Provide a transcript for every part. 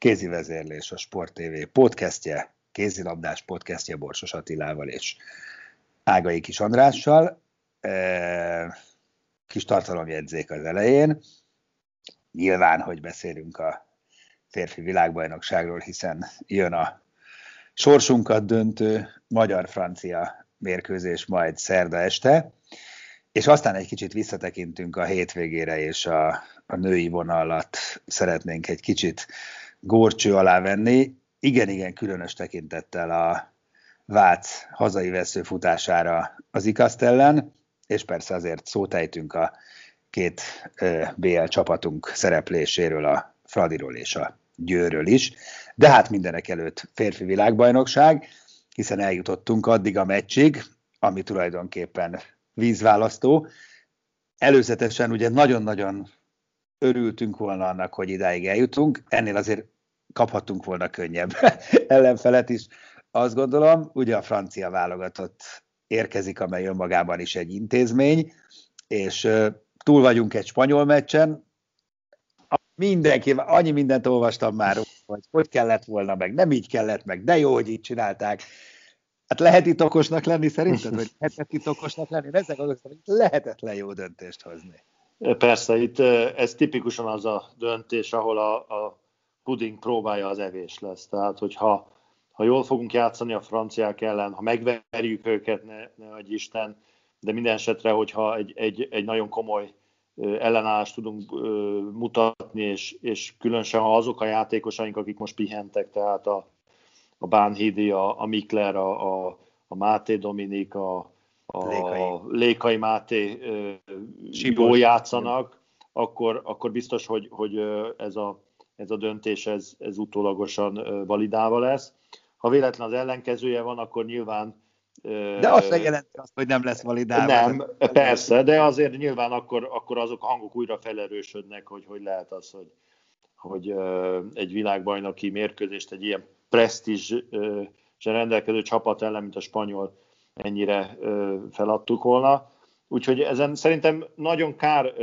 kézi vezérlés, a Sport TV podcastje, kézilabdás podcastje Borsos Attilával és Ágai Kis Andrással. E, kis tartalomjegyzék az elején. Nyilván, hogy beszélünk a férfi világbajnokságról, hiszen jön a sorsunkat döntő magyar-francia mérkőzés majd szerda este, és aztán egy kicsit visszatekintünk a hétvégére, és a, a női vonalat szeretnénk egy kicsit górcső alá venni. Igen-igen különös tekintettel a Vác hazai veszőfutására az Ikaszt ellen, és persze azért szótejtünk a két BL csapatunk szerepléséről, a Fradiról és a Győről is. De hát mindenek előtt férfi világbajnokság, hiszen eljutottunk addig a meccsig, ami tulajdonképpen vízválasztó. Előzetesen ugye nagyon-nagyon örültünk volna annak, hogy idáig eljutunk, ennél azért kaphattunk volna könnyebb ellenfelet is, azt gondolom. Ugye a francia válogatott érkezik, amely önmagában is egy intézmény, és túl vagyunk egy spanyol meccsen, mindenki, annyi mindent olvastam már, hogy hogy kellett volna meg, nem így kellett meg, de jó, hogy így csinálták. Hát lehet itt okosnak lenni szerinted, hogy lehetett itt okosnak lenni? Ezek azok, hogy lehetetlen jó döntést hozni. Persze, itt ez tipikusan az a döntés, ahol a, a puding próbálja az evés lesz. Tehát, hogyha ha jól fogunk játszani a franciák ellen, ha megverjük őket, ne, ne adj Isten, de minden esetre, hogyha egy, egy, egy nagyon komoly ellenállást tudunk mutatni, és, és különösen ha azok a játékosaink, akik most pihentek, tehát a, a Bánhidi, a, a Mikler, a, a, a Máté Dominik, a, a Lékai, Lékai Máté jól játszanak, akkor, akkor biztos, hogy, hogy ez, a, ez a döntés ez, ez utólagosan validálva lesz. Ha véletlen az ellenkezője van, akkor nyilván de azt se jelenti azt, hogy nem lesz validálva. Nem, persze, de azért nyilván akkor, akkor azok a hangok újra felerősödnek, hogy hogy lehet az, hogy, hogy egy világbajnoki mérkőzést egy ilyen presztízs rendelkező csapat ellen, mint a spanyol, ennyire feladtuk volna. Úgyhogy ezen szerintem nagyon kár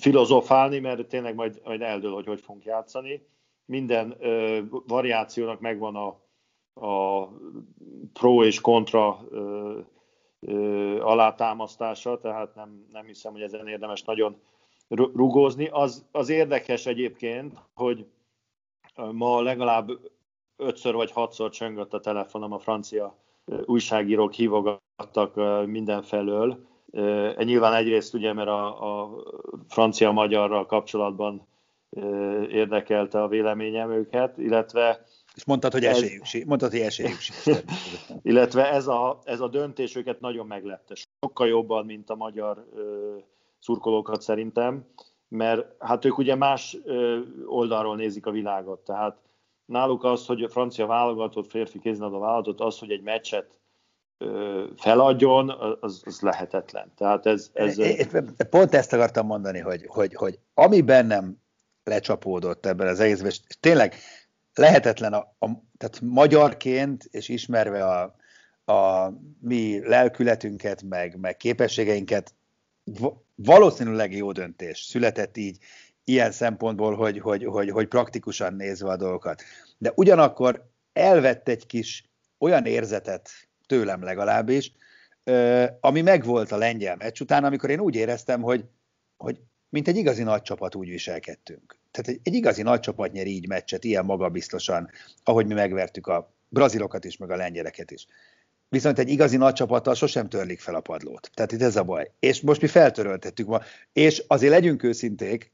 filozofálni, mert tényleg majd, majd eldől, hogy hogy fogunk játszani minden variációnak megvan a, a pro és kontra alátámasztása, tehát nem, nem hiszem, hogy ezen érdemes nagyon rugózni. Az, az érdekes egyébként, hogy ma legalább ötször vagy hatszor csöngött a telefonom, a francia újságírók hívogattak mindenfelől. Nyilván egyrészt ugye, mert a, a francia-magyarral kapcsolatban érdekelte a véleményem őket, illetve és mondtad, hogy esélyük, ez, mondtad, hogy esélyük illetve ez a, ez a döntés őket nagyon meglepte. Sokkal jobban, mint a magyar ö, szurkolókat szerintem, mert hát ők ugye más ö, oldalról nézik a világot. Tehát náluk az, hogy a francia válogatott, férfi kéznadó válogatott, az, hogy egy meccset feladjon, az, az lehetetlen. Tehát ez, ez, Pont ezt akartam mondani, hogy, hogy, hogy ami bennem lecsapódott ebben az egészben, és tényleg lehetetlen, a, a, tehát magyarként, és ismerve a, a mi lelkületünket, meg, meg képességeinket, valószínűleg jó döntés született így, ilyen szempontból, hogy, hogy, hogy, hogy praktikusan nézve a dolgokat. De ugyanakkor elvett egy kis olyan érzetet tőlem legalábbis, ami megvolt a lengyel meccs után, amikor én úgy éreztem, hogy, hogy mint egy igazi nagy csapat úgy viselkedtünk. tehát egy, egy igazi nagy csapat nyer így meccset, ilyen magabiztosan, ahogy mi megvertük a brazilokat is, meg a lengyeleket is. Viszont egy igazi nagy csapattal sosem törlik fel a padlót. Tehát itt ez a baj. És most mi feltöröltettük ma. És azért legyünk őszinték,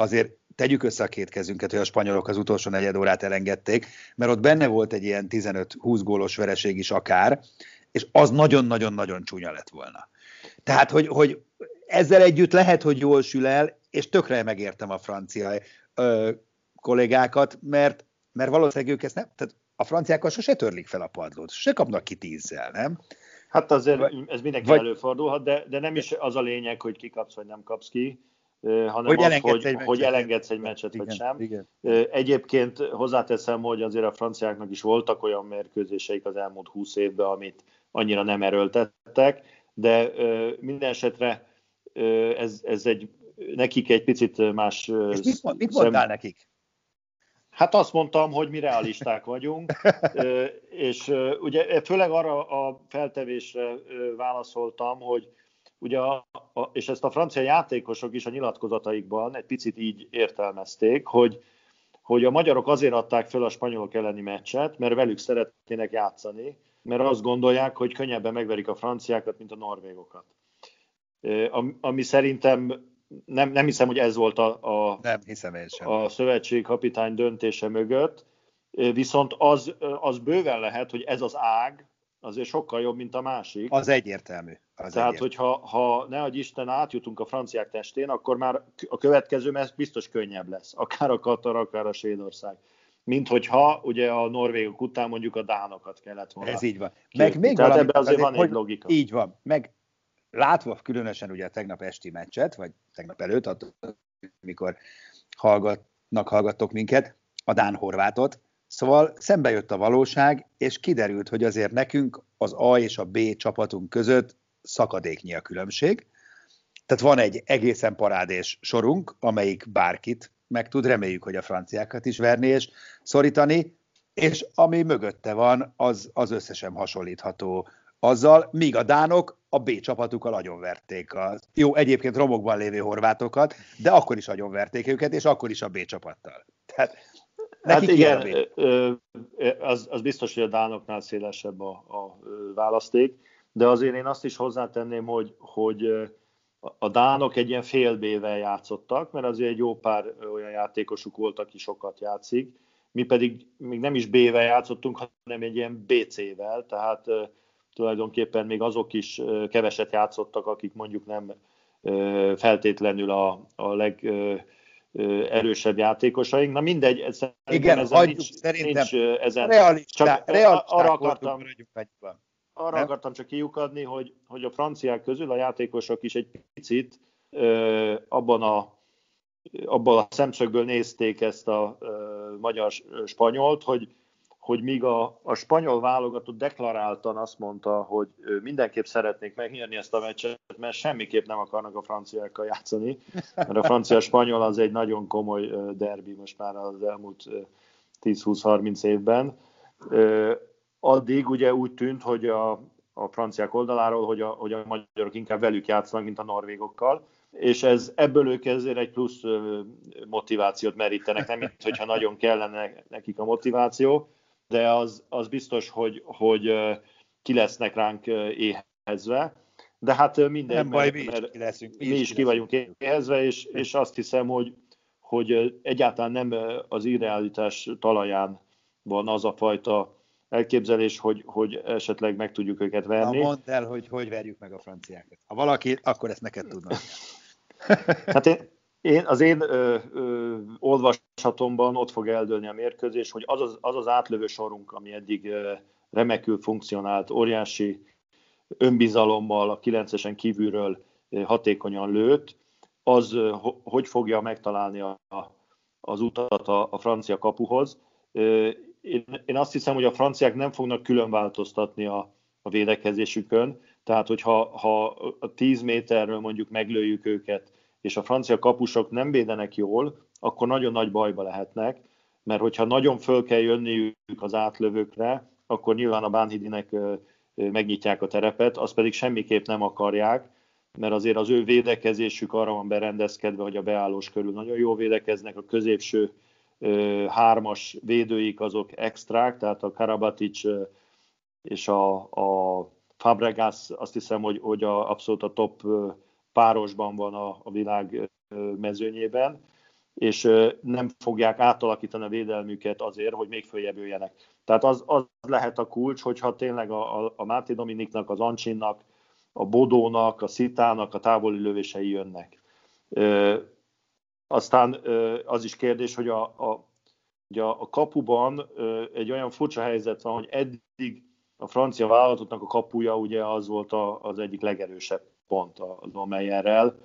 azért tegyük össze a két kezünket, hogy a spanyolok az utolsó negyed órát elengedték, mert ott benne volt egy ilyen 15-20 gólos vereség is akár, és az nagyon-nagyon-nagyon csúnya lett volna. Tehát, hogy, hogy ezzel együtt lehet, hogy jól sül el, és tökre megértem a francia ö, kollégákat, mert, mert valószínűleg ők ezt nem, tehát a franciákkal sose törlik fel a padlót, sose kapnak ki tízzel, nem? Hát azért ez mindenki vagy, előfordulhat, de, de nem is az a lényeg, hogy kikapsz vagy nem kapsz ki, hanem hogy az, elengedsz hogy, egy meccset, hogy elengedsz egy meccset, igen, vagy sem. Igen. Egyébként hozzáteszem, hogy azért a franciáknak is voltak olyan mérkőzéseik az elmúlt húsz évben, amit annyira nem erőltettek, de minden esetre ez, ez egy, nekik egy picit más... És mit, mit mondtál szem... nekik? Hát azt mondtam, hogy mi realisták vagyunk, és ugye főleg arra a feltevésre válaszoltam, hogy ugye, a, a, és ezt a francia játékosok is a nyilatkozataikban egy picit így értelmezték, hogy, hogy a magyarok azért adták fel a spanyolok elleni meccset, mert velük szeretnének játszani, mert azt gondolják, hogy könnyebben megverik a franciákat, mint a norvégokat. Ami szerintem nem, nem hiszem, hogy ez volt a, a, nem hiszem én sem. a szövetség kapitány döntése mögött, viszont az, az bőven lehet, hogy ez az ág azért sokkal jobb, mint a másik. Az egyértelmű. Az Tehát, egyértelmű. hogyha ha ne adj Isten átjutunk a franciák testén, akkor már a következő mert biztos könnyebb lesz, akár a Katar, akár a Svédország. Mint hogyha ugye a norvégok után mondjuk a dánokat kellett volna. Ez így van. Meg még Tehát ebben azért, azért van egy logika. Így van. Meg látva különösen ugye a tegnap esti meccset, vagy tegnap előtt, amikor hallgatnak, hallgattok minket, a Dán-Horvátot, Szóval szembe jött a valóság, és kiderült, hogy azért nekünk az A és a B csapatunk között szakadéknyi a különbség. Tehát van egy egészen parádés sorunk, amelyik bárkit meg tud, reméljük, hogy a franciákat is verni és szorítani, és ami mögötte van, az, az összesen hasonlítható azzal, míg a dánok a B csapatukkal agyonverték az. Jó, egyébként romokban lévő horvátokat, de akkor is agyonverték őket, és akkor is a B csapattal. Tehát hát igen, az, az biztos, hogy a dánoknál szélesebb a, a választék, de azért én azt is hozzátenném, hogy, hogy a dánok egy ilyen fél B-vel játszottak, mert azért egy jó pár olyan játékosuk volt, aki sokat játszik, mi pedig még nem is B-vel játszottunk, hanem egy ilyen BC-vel, tehát tulajdonképpen még azok is keveset játszottak, akik mondjuk nem feltétlenül a, a leg erősebb játékosaink. Na mindegy, szerintem Igen, ezen hagyjuk, nincs, szerintem nincs ezen. Realistá, csak arra akartam, arra nem? akartam csak kiukadni, hogy, hogy a franciák közül a játékosok is egy picit ö, abban a abban a szemszögből nézték ezt a ö, magyar-spanyolt, hogy hogy míg a, a spanyol válogatott deklaráltan azt mondta, hogy mindenképp szeretnék megnyerni ezt a meccset, mert semmiképp nem akarnak a franciákkal játszani, mert a francia-spanyol az egy nagyon komoly derbi most már az elmúlt 10-20-30 évben. Addig ugye úgy tűnt, hogy a, a franciák oldaláról, hogy a, hogy a magyarok inkább velük játszanak, mint a norvégokkal, és ez ebből ők ezért egy plusz motivációt merítenek, nem mint hogyha nagyon kellene nekik a motiváció, de az, az biztos, hogy, hogy ki lesznek ránk éhezve. De hát minden, Nem baj, mi is ki leszünk. Mi, mi is ki vagyunk éhezve, és, és azt hiszem, hogy, hogy egyáltalán nem az irrealitás talaján van az a fajta elképzelés, hogy, hogy esetleg meg tudjuk őket verni. Na, mondd el, hogy hogy verjük meg a franciákat. Ha valaki, akkor ezt neked tudnak. hát én, én, az én ö, ö, olvasatomban ott fog eldőlni a mérkőzés, hogy az az, az, az átlövő sorunk, ami eddig ö, remekül funkcionált, óriási önbizalommal a 9-esen kívülről ö, hatékonyan lőtt, az ö, hogy fogja megtalálni a, az utat a, a francia kapuhoz. Én, én azt hiszem, hogy a franciák nem fognak külön változtatni a, a védekezésükön, tehát hogyha ha a 10 méterről mondjuk meglőjük őket, és a francia kapusok nem védenek jól, akkor nagyon nagy bajba lehetnek, mert hogyha nagyon föl kell jönniük az átlövőkre, akkor nyilván a Bánhidinek megnyitják a terepet, azt pedig semmiképp nem akarják, mert azért az ő védekezésük arra van berendezkedve, hogy a beállós körül nagyon jól védekeznek, a középső hármas védőik azok extrák, tehát a Karabatic és a, a Fabregas azt hiszem, hogy, hogy a, abszolút a top párosban van a, a világ mezőnyében, és nem fogják átalakítani a védelmüket azért, hogy még följebb jöjjenek. Tehát az, az lehet a kulcs, hogyha tényleg a, a, a Máté Dominiknak, az Ancsinnak, a Bodónak, a Szitának a távoli lövései jönnek. Aztán az is kérdés, hogy a, a, ugye a kapuban egy olyan furcsa helyzet van, hogy eddig a francia vállalatoknak a kapuja ugye az volt a, az egyik legerősebb pont a Meyerrel,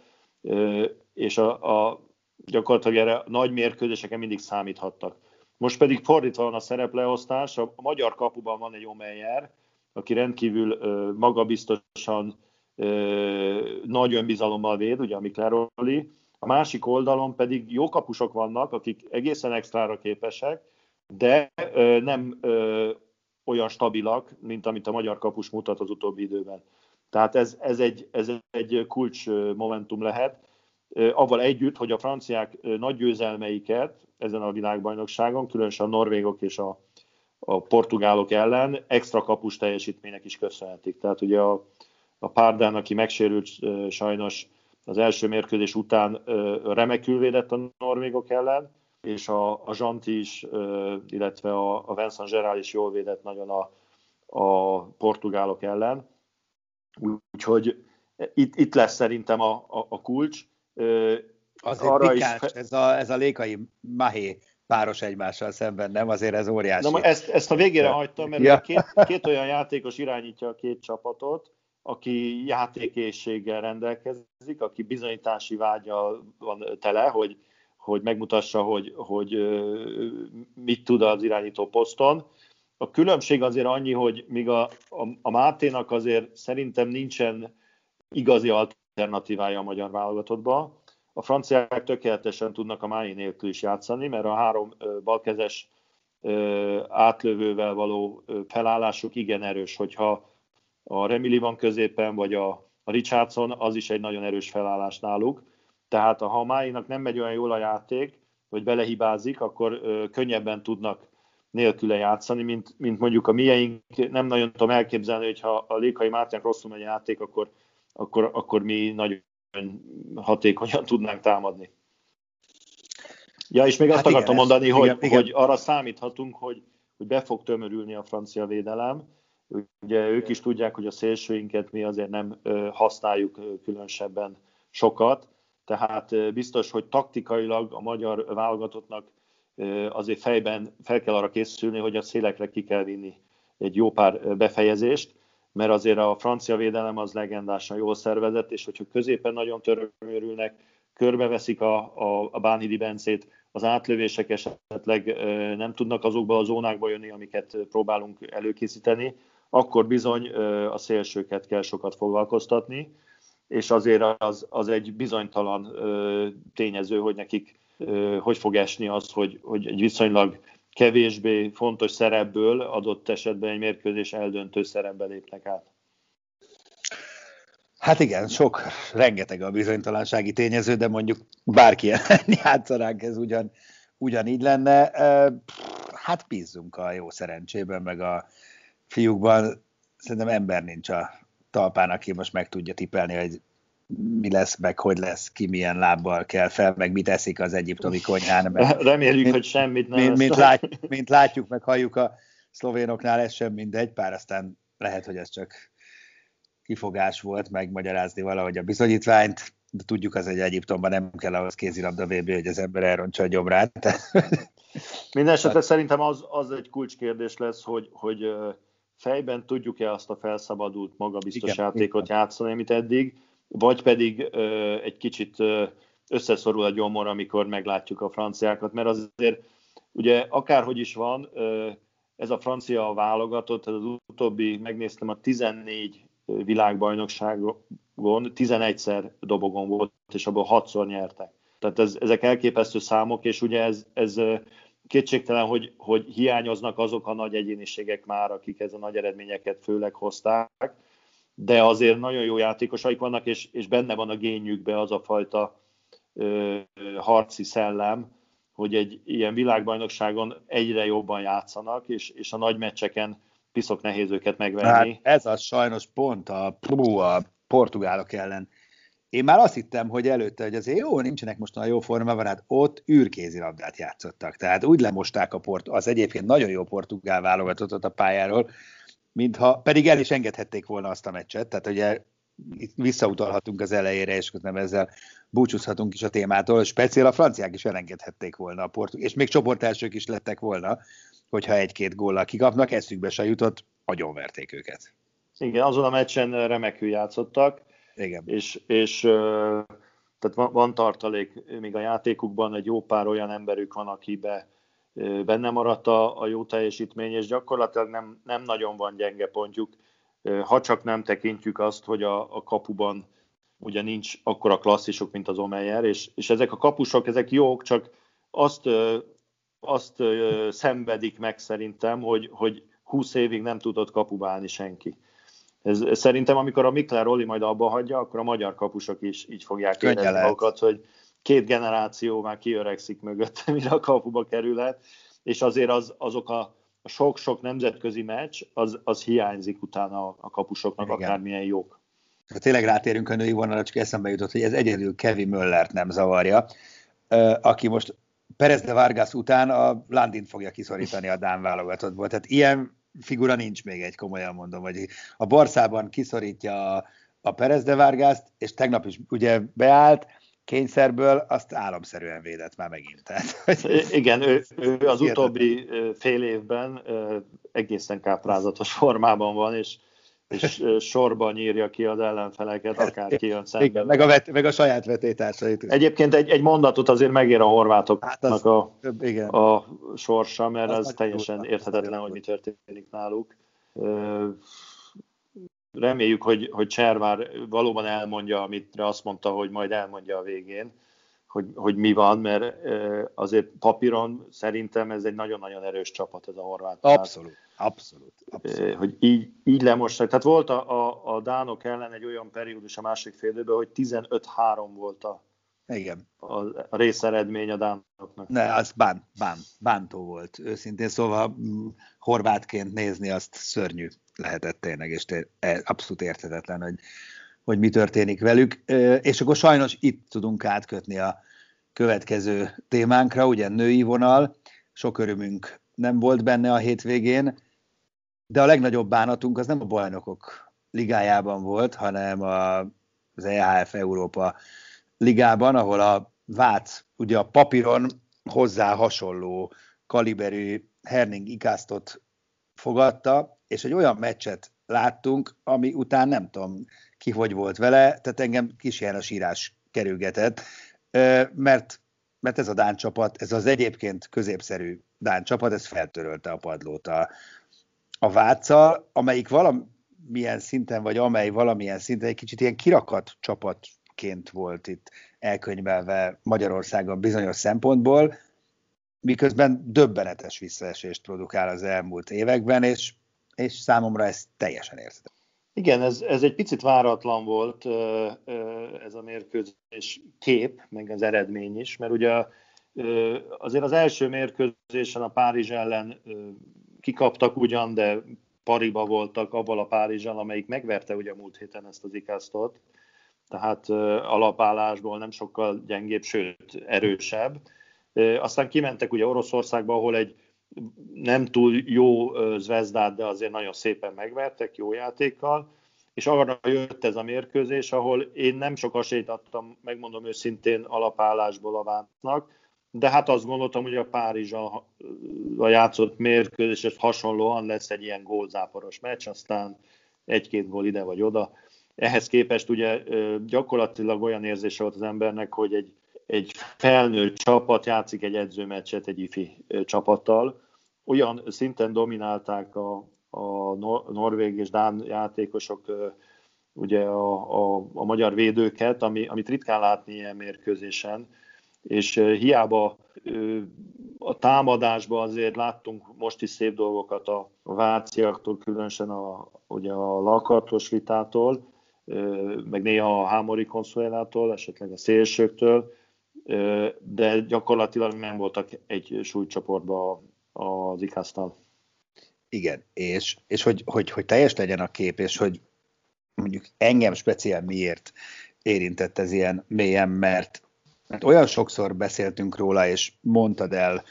és a, a, gyakorlatilag erre nagy mérkőzéseken mindig számíthattak. Most pedig fordítva van a szerepleosztás, a, magyar kapuban van egy Omeyer, aki rendkívül magabiztosan, nagy önbizalommal véd, ugye a Mikleroli, a másik oldalon pedig jó kapusok vannak, akik egészen extrára képesek, de nem olyan stabilak, mint amit a magyar kapus mutat az utóbbi időben. Tehát ez, ez, egy, ez egy kulcs momentum lehet, avval együtt, hogy a franciák nagy győzelmeiket ezen a világbajnokságon, különösen a norvégok és a, a portugálok ellen extra kapus teljesítménynek is köszönhetik. Tehát ugye a, a Párdán, aki megsérült sajnos az első mérkőzés után remekül védett a norvégok ellen, és a, a Zsanti is, illetve a, a Vincent Gerard is jól védett nagyon a, a portugálok ellen. Úgyhogy itt, itt lesz szerintem a, a, a kulcs. Azért arra pikáns, is... ez, a, ez a lékai Mahé páros egymással szemben, nem? Azért ez óriási. Na, ezt, ezt a végére hagytam, mert ja. két, két olyan játékos irányítja a két csapatot, aki játékészséggel rendelkezik, aki bizonyítási vágyal van tele, hogy, hogy megmutassa, hogy, hogy mit tud az irányító poszton. A különbség azért annyi, hogy míg a, a, a Máténak azért szerintem nincsen igazi alternatívája a magyar válogatottba, a franciák tökéletesen tudnak a Mái nélkül is játszani, mert a három balkezes átlövővel való felállásuk igen erős, hogyha a Remili van középen, vagy a, a Richardson, az is egy nagyon erős felállás náluk. Tehát ha a Máinak nem megy olyan jól a játék, vagy belehibázik, akkor ö, könnyebben tudnak nélküle játszani, mint, mint mondjuk a mieink. Nem nagyon tudom elképzelni, hogy ha a Lékai Mártyánk rosszul megy a játék, akkor, akkor, akkor mi nagyon hatékonyan tudnánk támadni. Ja, és még azt hát akartam igen, mondani, ez, hogy, igen, hogy arra számíthatunk, hogy, hogy be fog tömörülni a francia védelem, Ugye ők is tudják, hogy a szélsőinket mi azért nem használjuk különösebben sokat, tehát biztos, hogy taktikailag a magyar válogatottnak azért fejben fel kell arra készülni, hogy a szélekre ki kell vinni egy jó pár befejezést, mert azért a francia védelem az legendásan jól szervezett, és hogyha középen nagyon törőrülnek, körbeveszik a, a, a Bánhidi Bencét, az átlövések esetleg nem tudnak azokba a zónákba jönni, amiket próbálunk előkészíteni, akkor bizony a szélsőket kell sokat foglalkoztatni, és azért az, az egy bizonytalan tényező, hogy nekik hogy fog esni az, hogy, hogy egy viszonylag kevésbé fontos szerepből adott esetben egy mérkőzés eldöntő szerepbe lépnek át. Hát igen, sok, rengeteg a bizonytalansági tényező, de mondjuk bárki játszanánk, ez ugyan, ugyanígy lenne. Hát bízzunk a jó szerencsében, meg a, fiúkban szerintem ember nincs a talpán, aki most meg tudja tipelni, hogy mi lesz, meg hogy lesz, ki milyen lábbal kell fel, meg mit eszik az egyiptomi konyhán. Mert Reméljük, mint, hogy semmit nem mint, mint, lát, mint látjuk, meg halljuk a szlovénoknál, ez sem mindegy, pár aztán lehet, hogy ez csak kifogás volt megmagyarázni valahogy a bizonyítványt, de tudjuk az, hogy Egyiptomban nem kell ahhoz kézilabda VB, hogy az ember elrontsa a gyomrát. Minden esetre szerintem az, az egy kulcskérdés lesz, hogy, hogy fejben tudjuk-e azt a felszabadult, magabiztos Igen, játékot Igen. játszani, amit eddig, vagy pedig ö, egy kicsit ö, összeszorul a gyomor, amikor meglátjuk a franciákat, mert azért ugye akárhogy is van, ö, ez a francia válogatott, ez az utóbbi, megnéztem a 14 világbajnokságon, 11-szer dobogon volt, és abból 6-szor nyertek. Tehát ez, ezek elképesztő számok, és ugye ez, ez kétségtelen, hogy, hogy hiányoznak azok a nagy egyéniségek már, akik ez a nagy eredményeket főleg hozták, de azért nagyon jó játékosaik vannak, és, és benne van a génjükbe az a fajta ö, harci szellem, hogy egy ilyen világbajnokságon egyre jobban játszanak, és, és a nagy meccseken piszok nehéz őket megverni. Hát ez az sajnos pont a, a portugálok ellen. Én már azt hittem, hogy előtte, hogy azért jó, nincsenek most a jó formában, hát ott űrkézilabdát játszottak. Tehát úgy lemosták a port, az egyébként nagyon jó portugál válogatottat a pályáról, mintha pedig el is engedhették volna azt a meccset, tehát ugye itt visszautalhatunk az elejére, és nem ezzel búcsúzhatunk is a témától, speciál a franciák is elengedhették volna a portug, és még csoportelsők is lettek volna, hogyha egy-két góllal kikapnak, eszükbe se jutott, agyonverték őket. Igen, azon a meccsen remekül játszottak, Igen. és, és tehát van, van tartalék még a játékukban, egy jó pár olyan emberük van, akibe benne maradt a, a jó teljesítmény, és gyakorlatilag nem, nem nagyon van gyenge pontjuk, ha csak nem tekintjük azt, hogy a, a kapuban ugye nincs akkora klasszisok, mint az Omeyer, és, és ezek a kapusok, ezek jók, csak azt, azt szenvedik meg szerintem, hogy, hogy 20 évig nem tudott kapubálni senki. Ez, ez szerintem, amikor a Mikler Oli majd abba hagyja, akkor a magyar kapusok is így fogják Könnye érezni magukat, hogy két generáció már kiöregszik mögött, mire a kapuba kerülhet, és azért az, azok a, a sok-sok nemzetközi meccs, az, az hiányzik utána a, a kapusoknak, Igen. akármilyen jók. Ha tényleg rátérünk a női vonalra, csak eszembe jutott, hogy ez egyedül Kevin Möllert nem zavarja, aki most Perez de Vargas után a Landin fogja kiszorítani a Dán válogatottból. Tehát ilyen figura nincs még egy, komolyan mondom, hogy a Barszában kiszorítja a, a Perez de Vargást, és tegnap is ugye beállt, kényszerből, azt álomszerűen védett már megint. Tehát, Igen, ő, ő az utóbbi fél évben egészen káprázatos formában van, és és sorban nyírja ki az ellenfeleket, akár kijön szembe. Igen, meg a, vet, meg a saját vetétársait. Egyébként egy, egy mondatot azért megér a horvátoknak hát az, a, igen. a sorsa, mert az, az teljesen érthetetlen, hogy mi történik náluk. Reméljük, hogy, hogy Cservár valóban elmondja, amit azt mondta, hogy majd elmondja a végén, hogy, hogy mi van, mert azért papíron szerintem ez egy nagyon-nagyon erős csapat ez a horvát. Abszolút, abszolút. abszolút. Hogy így, így lemosták. Tehát volt a, a, a Dánok ellen egy olyan periódus a másik fél időben, hogy 15-3 volt a, igen. A, a részeredmény a dánoknak. Ne, az bán, bán, bántó volt őszintén, szóval mm, horvátként nézni azt szörnyű lehetett tényleg, és té- e, abszolút érthetetlen, hogy, hogy mi történik velük. És akkor sajnos itt tudunk átkötni a következő témánkra, ugye női vonal, sok örömünk nem volt benne a hétvégén, de a legnagyobb bánatunk az nem a bajnokok ligájában volt, hanem a, az EHF Európa ligában, ahol a Vác ugye a papíron hozzá hasonló kaliberű Herning Ikasztot fogadta, és egy olyan meccset láttunk, ami után nem tudom ki hogy volt vele, tehát engem kis a sírás kerülgetett, mert, mert ez a Dán csapat, ez az egyébként középszerű Dán csapat, ez feltörölte a padlót a, a Váccal, amelyik valamilyen szinten, vagy amely valamilyen szinten egy kicsit ilyen kirakat csapatként volt itt elkönyvelve Magyarországon bizonyos szempontból, miközben döbbenetes visszaesést produkál az elmúlt években, és, és számomra ez teljesen érthetetlen. Igen, ez, ez egy picit váratlan volt ez a mérkőzés kép, meg az eredmény is, mert ugye azért az első mérkőzésen a Párizs ellen kikaptak ugyan, de pariba voltak abban a Párizsal, amelyik megverte ugye múlt héten ezt az ikasztot, tehát alapállásból nem sokkal gyengébb, sőt erősebb. Aztán kimentek ugye Oroszországba, ahol egy nem túl jó Zvezdát, de azért nagyon szépen megvertek, jó játékkal, és arra jött ez a mérkőzés, ahol én nem sok esélyt adtam, megmondom őszintén, alapállásból a Váncnak, de hát azt gondoltam, hogy a Párizsal a játszott mérkőzés, hasonlóan lesz egy ilyen gólzáporos meccs, aztán egy-két gól ide vagy oda. Ehhez képest ugye gyakorlatilag olyan érzése volt az embernek, hogy egy, egy felnőtt csapat játszik egy edzőmeccset egy ifi csapattal, olyan szinten dominálták a, a norvég és dán játékosok ugye a, a, a magyar védőket, ami, amit ritkán látni ilyen mérkőzésen, és hiába a támadásban azért láttunk most is szép dolgokat a váciaktól, különösen a, ugye a lakatos vitától, meg néha a Hámori konszolától, esetleg a szélsőktől, de gyakorlatilag nem voltak egy súlycsoportban az ikasztal. Igen, és, és hogy, hogy, hogy teljes legyen a kép, és hogy mondjuk engem speciál miért érintett ez ilyen mélyen, mert, mert olyan sokszor beszéltünk róla, és mondtad el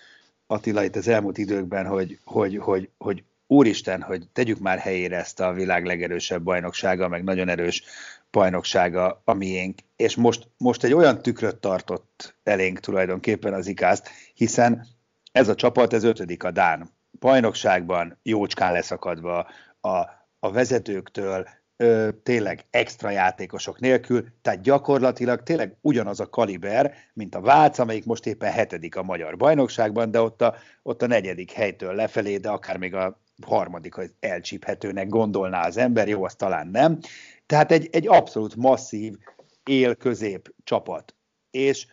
Attila itt az elmúlt időkben, hogy, hogy, hogy, hogy úristen, hogy tegyük már helyére ezt a világ legerősebb bajnoksága, meg nagyon erős bajnoksága a miénk, és most, most egy olyan tükröt tartott elénk tulajdonképpen az ikászt, hiszen ez a csapat, ez ötödik a Dán bajnokságban, jócskán leszakadva a, a vezetőktől, ö, tényleg extra játékosok nélkül, tehát gyakorlatilag tényleg ugyanaz a kaliber, mint a Vác, amelyik most éppen hetedik a magyar bajnokságban, de ott a, ott a negyedik helytől lefelé, de akár még a harmadik az elcsíphetőnek gondolná az ember, jó, az talán nem. Tehát egy, egy abszolút masszív él-közép csapat. És,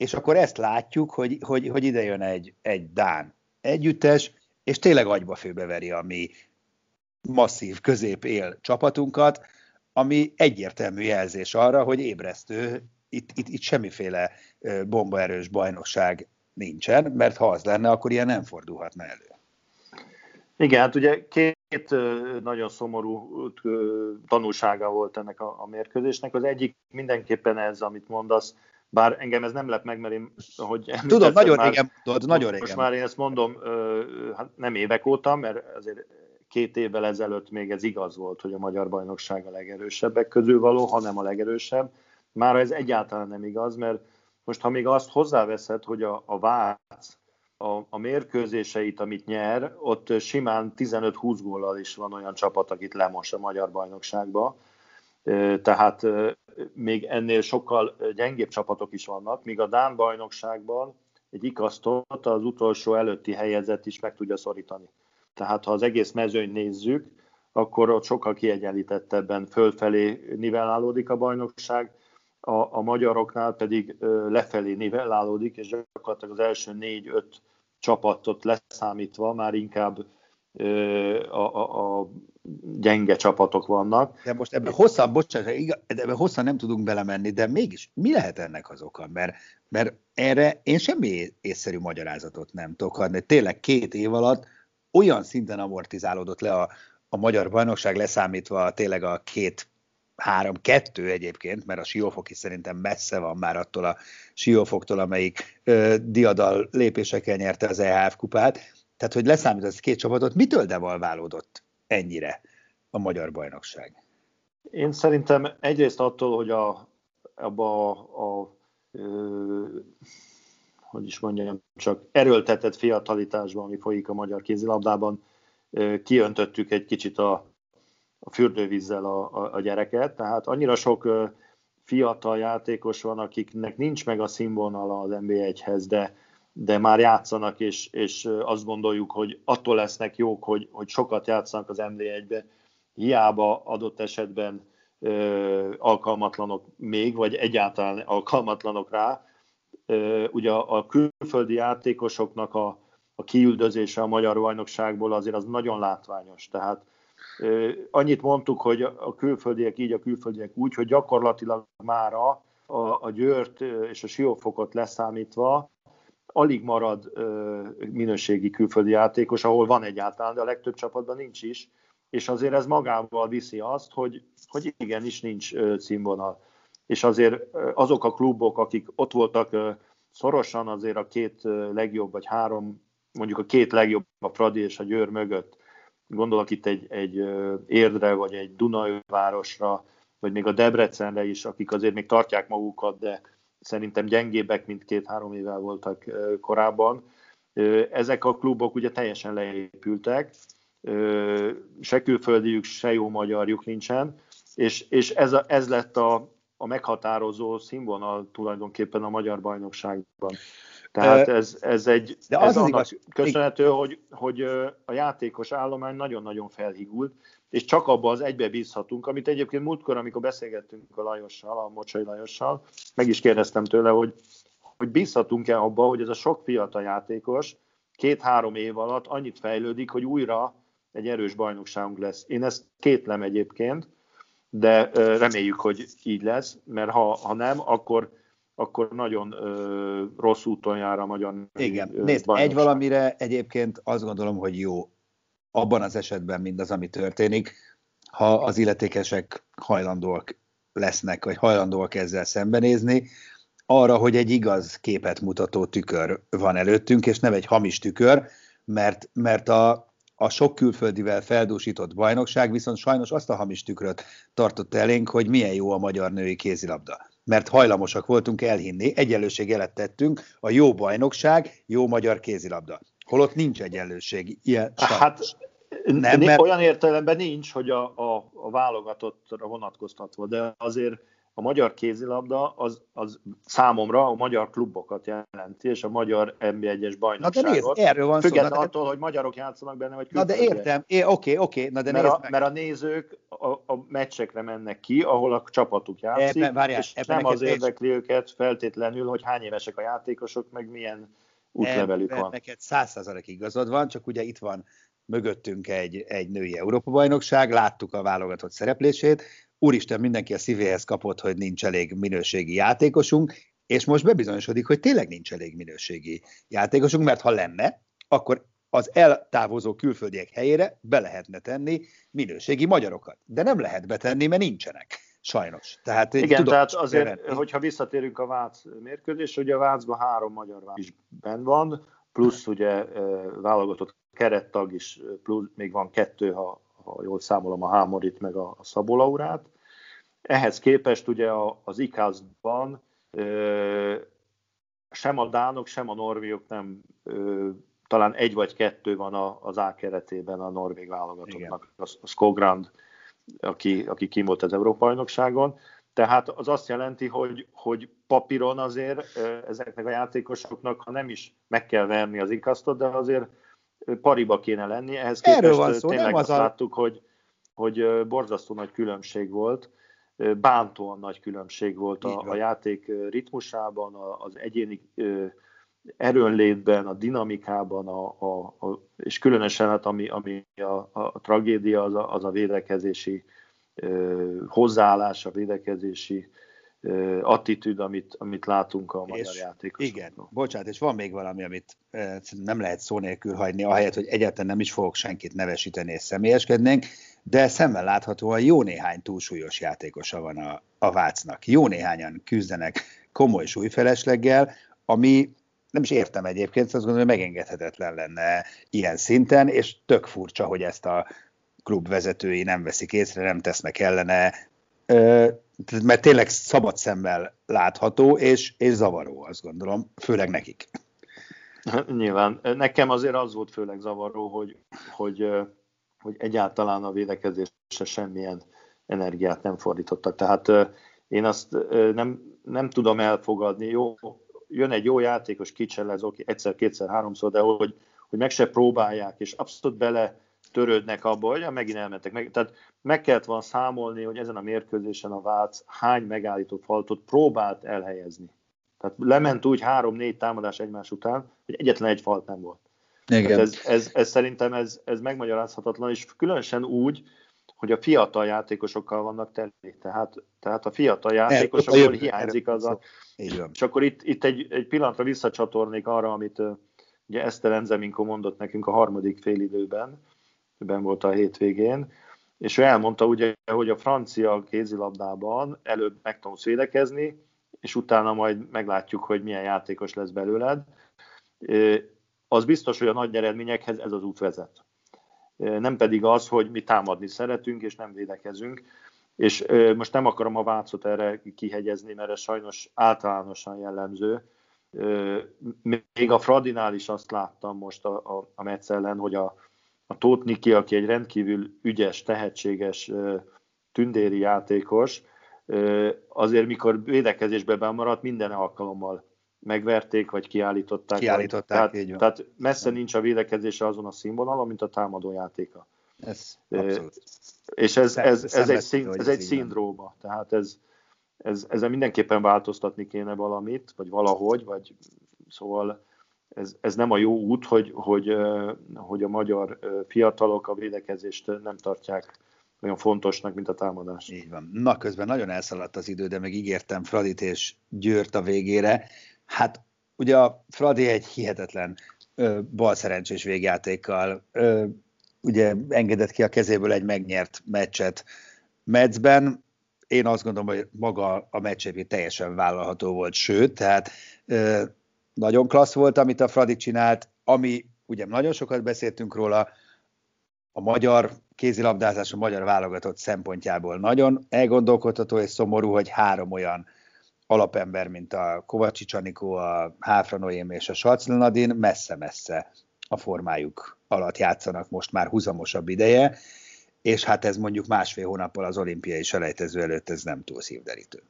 és akkor ezt látjuk, hogy, hogy, hogy ide jön egy, egy Dán együttes, és tényleg agyba főbeveri a mi masszív közép-él csapatunkat, ami egyértelmű jelzés arra, hogy ébresztő, itt, itt, itt semmiféle bombaerős bajnokság nincsen, mert ha az lenne, akkor ilyen nem fordulhatna elő. Igen, hát ugye két nagyon szomorú tanulsága volt ennek a, a mérkőzésnek. Az egyik mindenképpen ez, amit mondasz, bár engem ez nem lep meg, mert én, hogy Tudom, nagyon már, régen tudod, nagyon régen. Most már én ezt mondom, hát nem évek óta, mert azért két évvel ezelőtt még ez igaz volt, hogy a magyar bajnokság a legerősebbek közül való, hanem a legerősebb. Már ez egyáltalán nem igaz, mert most ha még azt hozzáveszed, hogy a, a Vác a, a mérkőzéseit, amit nyer, ott simán 15-20 góllal is van olyan csapat, akit lemos a magyar bajnokságba. Tehát még ennél sokkal gyengébb csapatok is vannak, míg a Dán bajnokságban egy ikasztot az utolsó előtti helyezett is meg tudja szorítani. Tehát ha az egész mezőnyt nézzük, akkor ott sokkal kiegyenlítettebben fölfelé nivellálódik a bajnokság, a, a magyaroknál pedig lefelé nivellálódik, és gyakorlatilag az első négy-öt csapatot leszámítva már inkább a, a, a gyenge csapatok vannak. De most ebben hosszan, bocsánat, ebben hosszan nem tudunk belemenni, de mégis mi lehet ennek az oka? Mert, mert erre én semmi észszerű magyarázatot nem tudok adni. Tényleg két év alatt olyan szinten amortizálódott le a, a magyar bajnokság, leszámítva tényleg a két három-kettő egyébként, mert a siófok is szerintem messze van már attól a siófoktól, amelyik ö, diadal lépésekkel nyerte az EHF kupát. Tehát, hogy leszámít az két csapatot, mitől devalválódott ennyire a magyar bajnokság? Én szerintem egyrészt attól, hogy a, abba a, a ö, hogy is mondjam, csak erőltetett fiatalitásban, ami folyik a magyar kézilabdában, kiöntöttük egy kicsit a, a fürdővízzel a, a, a gyereket, tehát annyira sok fiatal játékos van, akiknek nincs meg a színvonala az NB1-hez, de, de már játszanak, és, és azt gondoljuk, hogy attól lesznek jók, hogy, hogy sokat játszanak az NB1-be, hiába adott esetben ö, alkalmatlanok még, vagy egyáltalán alkalmatlanok rá, ugye a külföldi játékosoknak a, a kiüldözése a magyar bajnokságból azért az nagyon látványos. Tehát annyit mondtuk, hogy a külföldiek így, a külföldiek úgy, hogy gyakorlatilag már a, a Győrt és a Siófokot leszámítva alig marad minőségi külföldi játékos, ahol van egyáltalán, de a legtöbb csapatban nincs is, és azért ez magával viszi azt, hogy, hogy igenis nincs színvonal. És azért azok a klubok, akik ott voltak szorosan azért a két legjobb, vagy három, mondjuk a két legjobb, a Fradi és a Győr mögött, gondolok itt egy, egy Érdre, vagy egy Dunai városra, vagy még a Debrecenre is, akik azért még tartják magukat, de szerintem gyengébbek, mint két-három évvel voltak korábban. Ezek a klubok ugye teljesen leépültek, se külföldiük, se jó magyarjuk nincsen, és, és ez, a, ez lett a, a meghatározó színvonal tulajdonképpen a magyar bajnokságban. Tehát ez, ez egy De az ez az annak igaz, köszönhető, hogy, hogy a játékos állomány nagyon-nagyon felhigult, és csak abba az egybe bízhatunk, amit egyébként múltkor, amikor beszélgettünk a Lajossal, a Mocsai Lajossal, meg is kérdeztem tőle, hogy hogy bízhatunk-e abba, hogy ez a sok fiatal játékos két-három év alatt annyit fejlődik, hogy újra egy erős bajnokságunk lesz. Én ezt kétlem egyébként, de reméljük, hogy így lesz, mert ha, ha nem, akkor akkor nagyon ö, rossz úton jár a magyar Igen, nézd, egy valamire egyébként azt gondolom, hogy jó abban az esetben mindaz, ami történik, ha az illetékesek hajlandóak lesznek, vagy hajlandóak ezzel szembenézni, arra, hogy egy igaz képet mutató tükör van előttünk, és nem egy hamis tükör, mert, mert a, a sok külföldivel feldúsított bajnokság viszont sajnos azt a hamis tükröt tartott elénk, hogy milyen jó a magyar női kézilabda. Mert hajlamosak voltunk elhinni, egyenlőség tettünk, a jó bajnokság, jó magyar kézilabda. Holott nincs egyenlőség. Ilyen hát nem, mert... olyan értelemben nincs, hogy a, a, a válogatottra vonatkoztatva, de azért a magyar kézilabda az, az számomra a magyar klubokat jelenti, és a magyar NB1-es bajnokságot. Na de nézd, erről van Független szó. attól, hogy magyarok játszanak benne, vagy Na de értem, é, oké, oké, na de mert a, meg. Mert a nézők a, a meccsekre mennek ki, ahol a csapatuk játszik, ebben, várjál, és ebben nem az érdekli és... őket feltétlenül, hogy hány évesek a játékosok, meg milyen útlevelük van. Neked száz igazad van, csak ugye itt van mögöttünk egy, egy női Európa-bajnokság, láttuk a válogatott szereplését, úristen, mindenki a szívéhez kapott, hogy nincs elég minőségi játékosunk, és most bebizonyosodik, hogy tényleg nincs elég minőségi játékosunk, mert ha lenne, akkor az eltávozó külföldiek helyére be lehetne tenni minőségi magyarokat. De nem lehet betenni, mert nincsenek. Sajnos. Tehát, Igen, tudom, tehát azért, bevenni. hogyha visszatérünk a Vác mérkőzés, ugye a Vácban három magyar Vác is benn van, plusz ugye válogatott kerettag is, plusz még van kettő, ha, ha jól számolom, a Hámorit meg a, a Szabó Laurát. Ehhez képest ugye az IKASZ-ban sem a dánok, sem a norvégok nem, talán egy vagy kettő van az A keretében a norvég válogatottnak, a, a Skogrand, aki, aki kim volt az Európa-bajnokságon. Tehát az azt jelenti, hogy, hogy papíron azért ezeknek a játékosoknak, ha nem is meg kell verni az ikasztot, de azért pariba kéne lenni. Ehhez képest van szó, tényleg azt a... láttuk, hogy, hogy borzasztó nagy különbség volt, bántóan nagy különbség volt a, a játék ritmusában, az egyéni erőnlétben, a dinamikában, a, a, a, és különösen hát ami, ami a, a, tragédia, az a, az a védekezési hozzáállás, a védekezési attitűd, amit, amit látunk a magyar játékosokban. Igen, bocsánat, és van még valami, amit nem lehet szó nélkül hagyni, ahelyett, hogy egyáltalán nem is fogok senkit nevesíteni és személyeskednénk, de szemmel láthatóan jó néhány túlsúlyos játékosa van a, a Vácnak. Jó néhányan küzdenek komoly súlyfelesleggel, ami nem is értem egyébként, azt gondolom, hogy megengedhetetlen lenne ilyen szinten, és tök furcsa, hogy ezt a klub vezetői nem veszik észre, nem tesznek ellene, mert tényleg szabad szemmel látható, és, és zavaró, azt gondolom, főleg nekik. Nyilván. Nekem azért az volt főleg zavaró, hogy, hogy, hogy egyáltalán a védekezésre semmilyen energiát nem fordítottak. Tehát én azt nem, nem tudom elfogadni. Jó, jön egy jó játékos, kicselez, oké, egyszer, kétszer, háromszor, de hogy, hogy meg se próbálják, és abszolút bele törődnek abba, hogy megint elmentek. Meg, tehát meg kellett volna számolni, hogy ezen a mérkőzésen a Vác hány megállított faltot próbált elhelyezni. Tehát lement úgy három-négy támadás egymás után, hogy egyetlen egy falt nem volt. Igen. Ez, ez, ez, szerintem ez, ez megmagyarázhatatlan, és különösen úgy, hogy a fiatal játékosokkal vannak teli. Tehát, tehát a fiatal játékosokból hiányzik az a... És akkor itt, itt egy, egy pillanatra visszacsatornék arra, amit ugye Eszter Enzeminko mondott nekünk a harmadik félidőben, ben volt a hétvégén, és ő elmondta ugye, hogy a francia kézilabdában előbb megtanulsz védekezni, és utána majd meglátjuk, hogy milyen játékos lesz belőled. Az biztos, hogy a nagy eredményekhez ez az út vezet. Nem pedig az, hogy mi támadni szeretünk, és nem védekezünk. És most nem akarom a Vácot erre kihegyezni, mert ez sajnos általánosan jellemző. Még a Fradinál is azt láttam most a, a, a Metz ellen, hogy a, a Tóth Niki, aki egy rendkívül ügyes, tehetséges, tündéri játékos, azért mikor védekezésbe bemaradt, minden alkalommal megverték, vagy kiállították. Kiállították, tehát, tehát messze nincs a védekezése azon a színvonalon, mint a támadó játéka. Ez abszolút. És ez, ez, ez, ez, egy, szín, ez egy szindróma, tehát ez, ez, ezzel mindenképpen változtatni kéne valamit, vagy valahogy, vagy szóval ez, ez nem a jó út, hogy, hogy, hogy a magyar fiatalok a védekezést nem tartják olyan fontosnak, mint a támadás. Így van. Na, közben nagyon elszaladt az idő, de meg ígértem Fradit és Győrt a végére. Hát ugye a Fradi egy hihetetlen bal szerencsés végjátékkal ö, ugye engedett ki a kezéből egy megnyert meccset Metzben. Én azt gondolom, hogy maga a meccs teljesen vállalható volt, sőt, tehát ö, nagyon klassz volt, amit a Fradi csinált, ami ugye nagyon sokat beszéltünk róla, a magyar kézilabdázás, a magyar válogatott szempontjából nagyon elgondolkodható és szomorú, hogy három olyan alapember, mint a Kovacsi Csanikó, a Háfra Noém és a Salclanadin messze-messze a formájuk alatt játszanak most már húzamosabb ideje, és hát ez mondjuk másfél hónappal az olimpiai selejtező előtt ez nem túl szívderítő.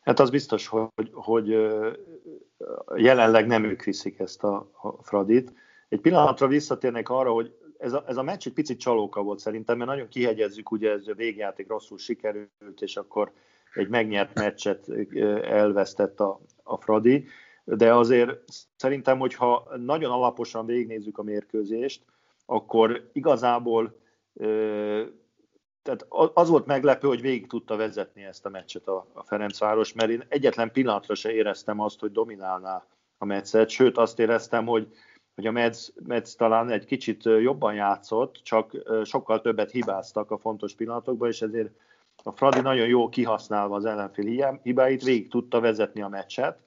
Hát az biztos, hogy, hogy jelenleg nem ők viszik ezt a, a Fradit. Egy pillanatra visszatérnek arra, hogy ez a, ez a meccs egy picit csalóka volt szerintem, mert nagyon kihegyezzük, ugye ez a végjáték rosszul sikerült, és akkor egy megnyert meccset elvesztett a, a Fradi, de azért szerintem, hogyha nagyon alaposan végignézzük a mérkőzést, akkor igazából tehát az volt meglepő, hogy végig tudta vezetni ezt a meccset a, a Ferencváros, mert én egyetlen pillanatra se éreztem azt, hogy dominálná a meccset, sőt azt éreztem, hogy, hogy a Metz talán egy kicsit jobban játszott, csak sokkal többet hibáztak a fontos pillanatokban, és ezért a Fradi nagyon jól kihasználva az ellenfél hibáit, végig tudta vezetni a meccset,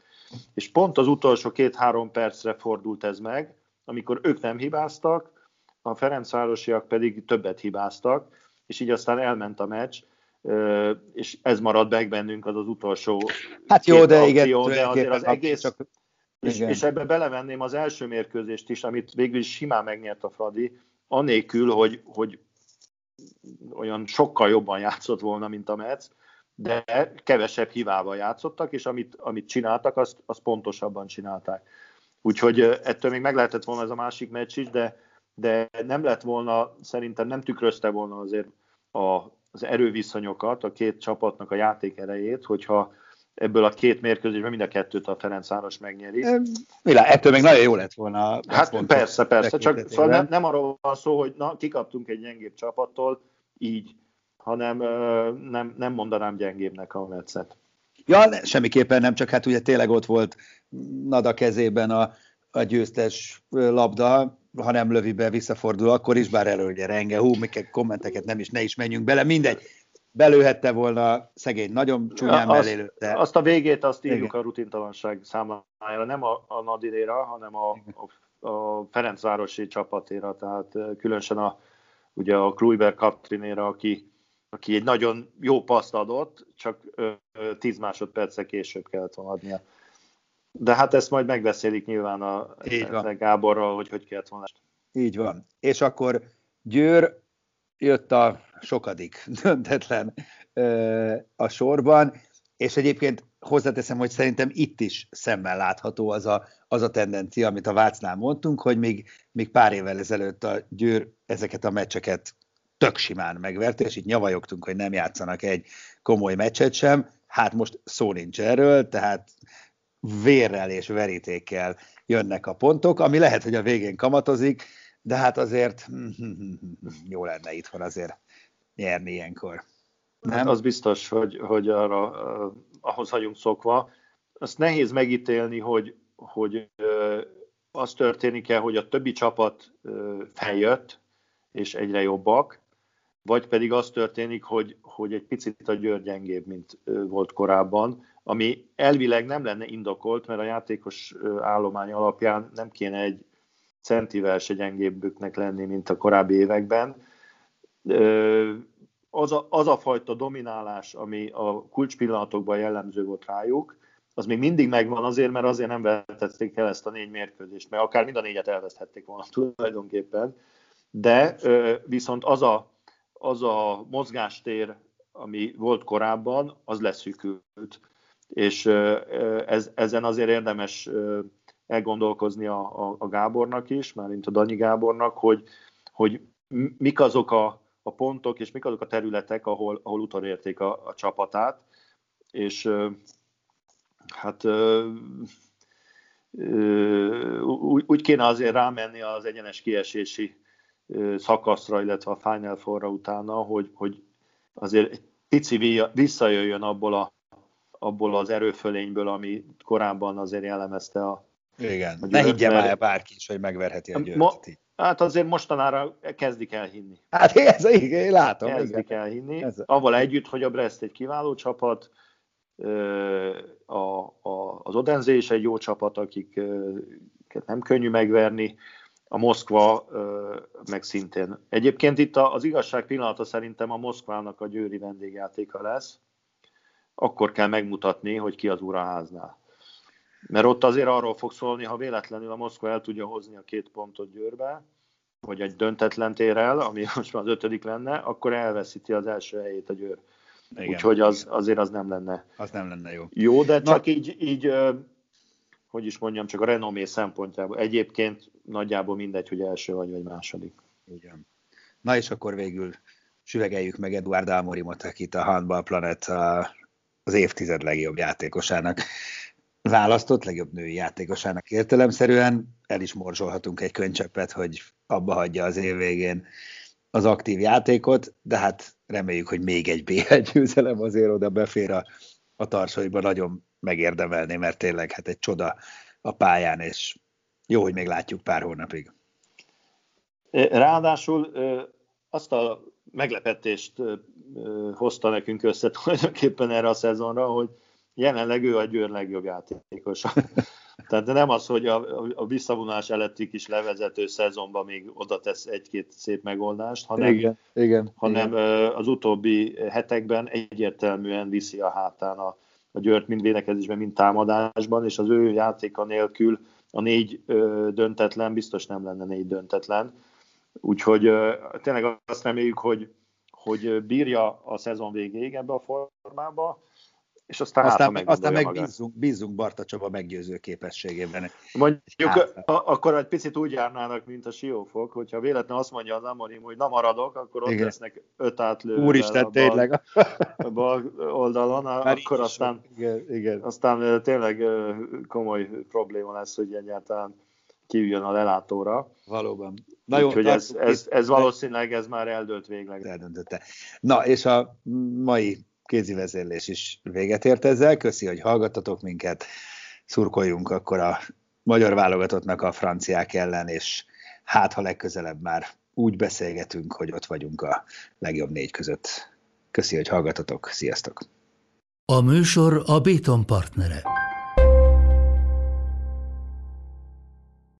és pont az utolsó két-három percre fordult ez meg, amikor ők nem hibáztak, a Ferencvárosiak pedig többet hibáztak, és így aztán elment a meccs, és ez maradt meg bennünk az az utolsó Hát jó, de igen, de azért az egész, csak, és, és ebbe belevenném az első mérkőzést is, amit végül is simán megnyert a Fradi, anélkül, hogy, hogy olyan sokkal jobban játszott volna, mint a Metz, de kevesebb hibával játszottak, és amit, amit csináltak, azt, azt pontosabban csinálták. Úgyhogy ettől még meg lehetett volna ez a másik meccs is, de, de nem lett volna, szerintem nem tükrözte volna azért a, az erőviszonyokat, a két csapatnak a játék erejét, hogyha ebből a két mérkőzésben mind a kettőt a Ferencváros megnyeri. Milá, ettől még nagyon jó lett volna. Hát persze, persze, csak szóval nem, nem arról van szó, hogy na, kikaptunk egy gyengébb csapattól, így, hanem nem, nem mondanám gyengébbnek a meccet. Ja, semmiképpen nem, csak hát ugye tényleg ott volt Nada kezében a, a győztes labda, ha nem lövi be, visszafordul akkor is, bár elő ugye renge, hú, miket kommenteket nem is, ne is menjünk bele, mindegy. Belőhette volna szegény, nagyon csúnyán azt, belélőtte. Azt a végét azt írjuk Igen. a rutintalanság számára, nem a, a Nadinéra, hanem a, a, a Ferencvárosi csapatéra, tehát különösen a, ugye a Kluiber Katrinéra, aki, aki egy nagyon jó paszt adott, csak 10 másodperce később kellett volna adnia. De hát ezt majd megbeszélik nyilván a, a Gáborral, hogy hogy kellett volna. Így van. És akkor Győr jött a sokadik döntetlen a sorban, és egyébként hozzáteszem, hogy szerintem itt is szemmel látható az a, az a tendencia, amit a Vácnál mondtunk, hogy még, még pár évvel ezelőtt a Győr ezeket a meccseket tök simán megverte, és itt nyavajogtunk, hogy nem játszanak egy komoly meccset sem. Hát most szó nincs erről, tehát vérrel és verítékkel jönnek a pontok, ami lehet, hogy a végén kamatozik, de hát azért jó lenne itthon azért nyerni ilyenkor. Nem? Hát az biztos, hogy, hogy arra, ahhoz vagyunk szokva. Azt nehéz megítélni, hogy, hogy az történik-e, hogy a többi csapat feljött, és egyre jobbak, vagy pedig az történik, hogy, hogy egy picit a Győr gyengébb, mint volt korábban, ami elvileg nem lenne indokolt, mert a játékos állomány alapján nem kéne egy centivel se gyengébbüknek lenni, mint a korábbi években. Az a, az a fajta dominálás, ami a kulcspillanatokban jellemző volt rájuk, az még mindig megvan azért, mert azért nem vetették el ezt a négy mérkőzést, mert akár mind a négyet elveszthették volna tulajdonképpen, de viszont az a, az a mozgástér, ami volt korábban, az leszűkült. És ez, ezen azért érdemes elgondolkozni a, a, a Gábornak is, már mint a Danyi Gábornak, hogy, hogy mik azok a, a pontok és mik azok a területek, ahol, ahol utolérték a, a csapatát, és hát úgy, úgy kéne azért rámenni az egyenes kiesési szakaszra, illetve a Final Four-ra utána, hogy, hogy azért egy pici visszajöjjön abból, a, abból az erőfölényből, ami korábban azért jellemezte a igen, ne higgye már bárki is, hogy megverheti a győrt. Ma, hát azért mostanára kezdik el hinni. Hát ez, igen, én látom. Kezdik igen. el hinni. Ez... Avval együtt, hogy a Brest egy kiváló csapat, a, a, az Odense is egy jó csapat, akiket nem könnyű megverni, a Moszkva meg szintén. Egyébként itt az igazság pillanata szerintem a Moszkvának a győri vendégjátéka lesz. Akkor kell megmutatni, hogy ki az uraháznál. Mert ott azért arról fog szólni, ha véletlenül a Moszkva el tudja hozni a két pontot Győrbe, vagy egy döntetlen tér el, ami most már az ötödik lenne, akkor elveszíti az első helyét a Győr. Igen, Úgyhogy az, azért az nem lenne. Az nem lenne jó. Jó, de csak Na. így, így hogy is mondjam, csak a renomé szempontjából. Egyébként nagyjából mindegy, hogy első vagy, vagy második. Igen. Na és akkor végül süvegeljük meg Eduard Almorimot, akit a Handball Planet az évtized legjobb játékosának választott, legjobb női játékosának értelemszerűen. El is morzsolhatunk egy könycseppet, hogy abba hagyja az év végén az aktív játékot, de hát reméljük, hogy még egy BL győzelem azért oda befér a, a tarsaiba, nagyon megérdemelni, mert tényleg hát egy csoda a pályán, és jó, hogy még látjuk pár hónapig. Ráadásul azt a meglepetést hozta nekünk össze tulajdonképpen erre a szezonra, hogy jelenleg ő a Győr legjobb játékosa. Tehát nem az, hogy a, a visszavonás előtti kis levezető szezonban még oda tesz egy-két szép megoldást, hanem, igen, igen, hanem igen. az utóbbi hetekben egyértelműen viszi a hátán a, a Győrt mind védekezésben, mind támadásban, és az ő játéka nélkül a négy ö, döntetlen biztos nem lenne négy döntetlen. Úgyhogy ö, tényleg azt reméljük, hogy, hogy bírja a szezon végéig ebbe a formába, és aztán, aztán, hát, aztán meg bízunk, bízunk Barta Csaba meggyőző képességében. Mondjuk hát. a, akkor egy picit úgy járnának, mint a siófok, hogyha véletlenül azt mondja az Amorim, hogy nem maradok, akkor ott Igen. lesznek öt átlő. Úristen, a tényleg. A bal oldalon, Már akkor aztán, igen, igen. aztán tényleg komoly probléma lesz, hogy egyáltalán kiüljön a lelátóra. Valóban. Na jó, Úgyhogy ez, ez, ez, valószínűleg ez már eldőlt végleg. Eldöntötte. Na, és a mai kézi vezérlés is véget ért ezzel. Köszi, hogy hallgattatok minket. Szurkoljunk akkor a magyar válogatottnak a franciák ellen, és hát ha legközelebb már úgy beszélgetünk, hogy ott vagyunk a legjobb négy között. Köszi, hogy hallgatatok. Sziasztok! A műsor a Béton partnere.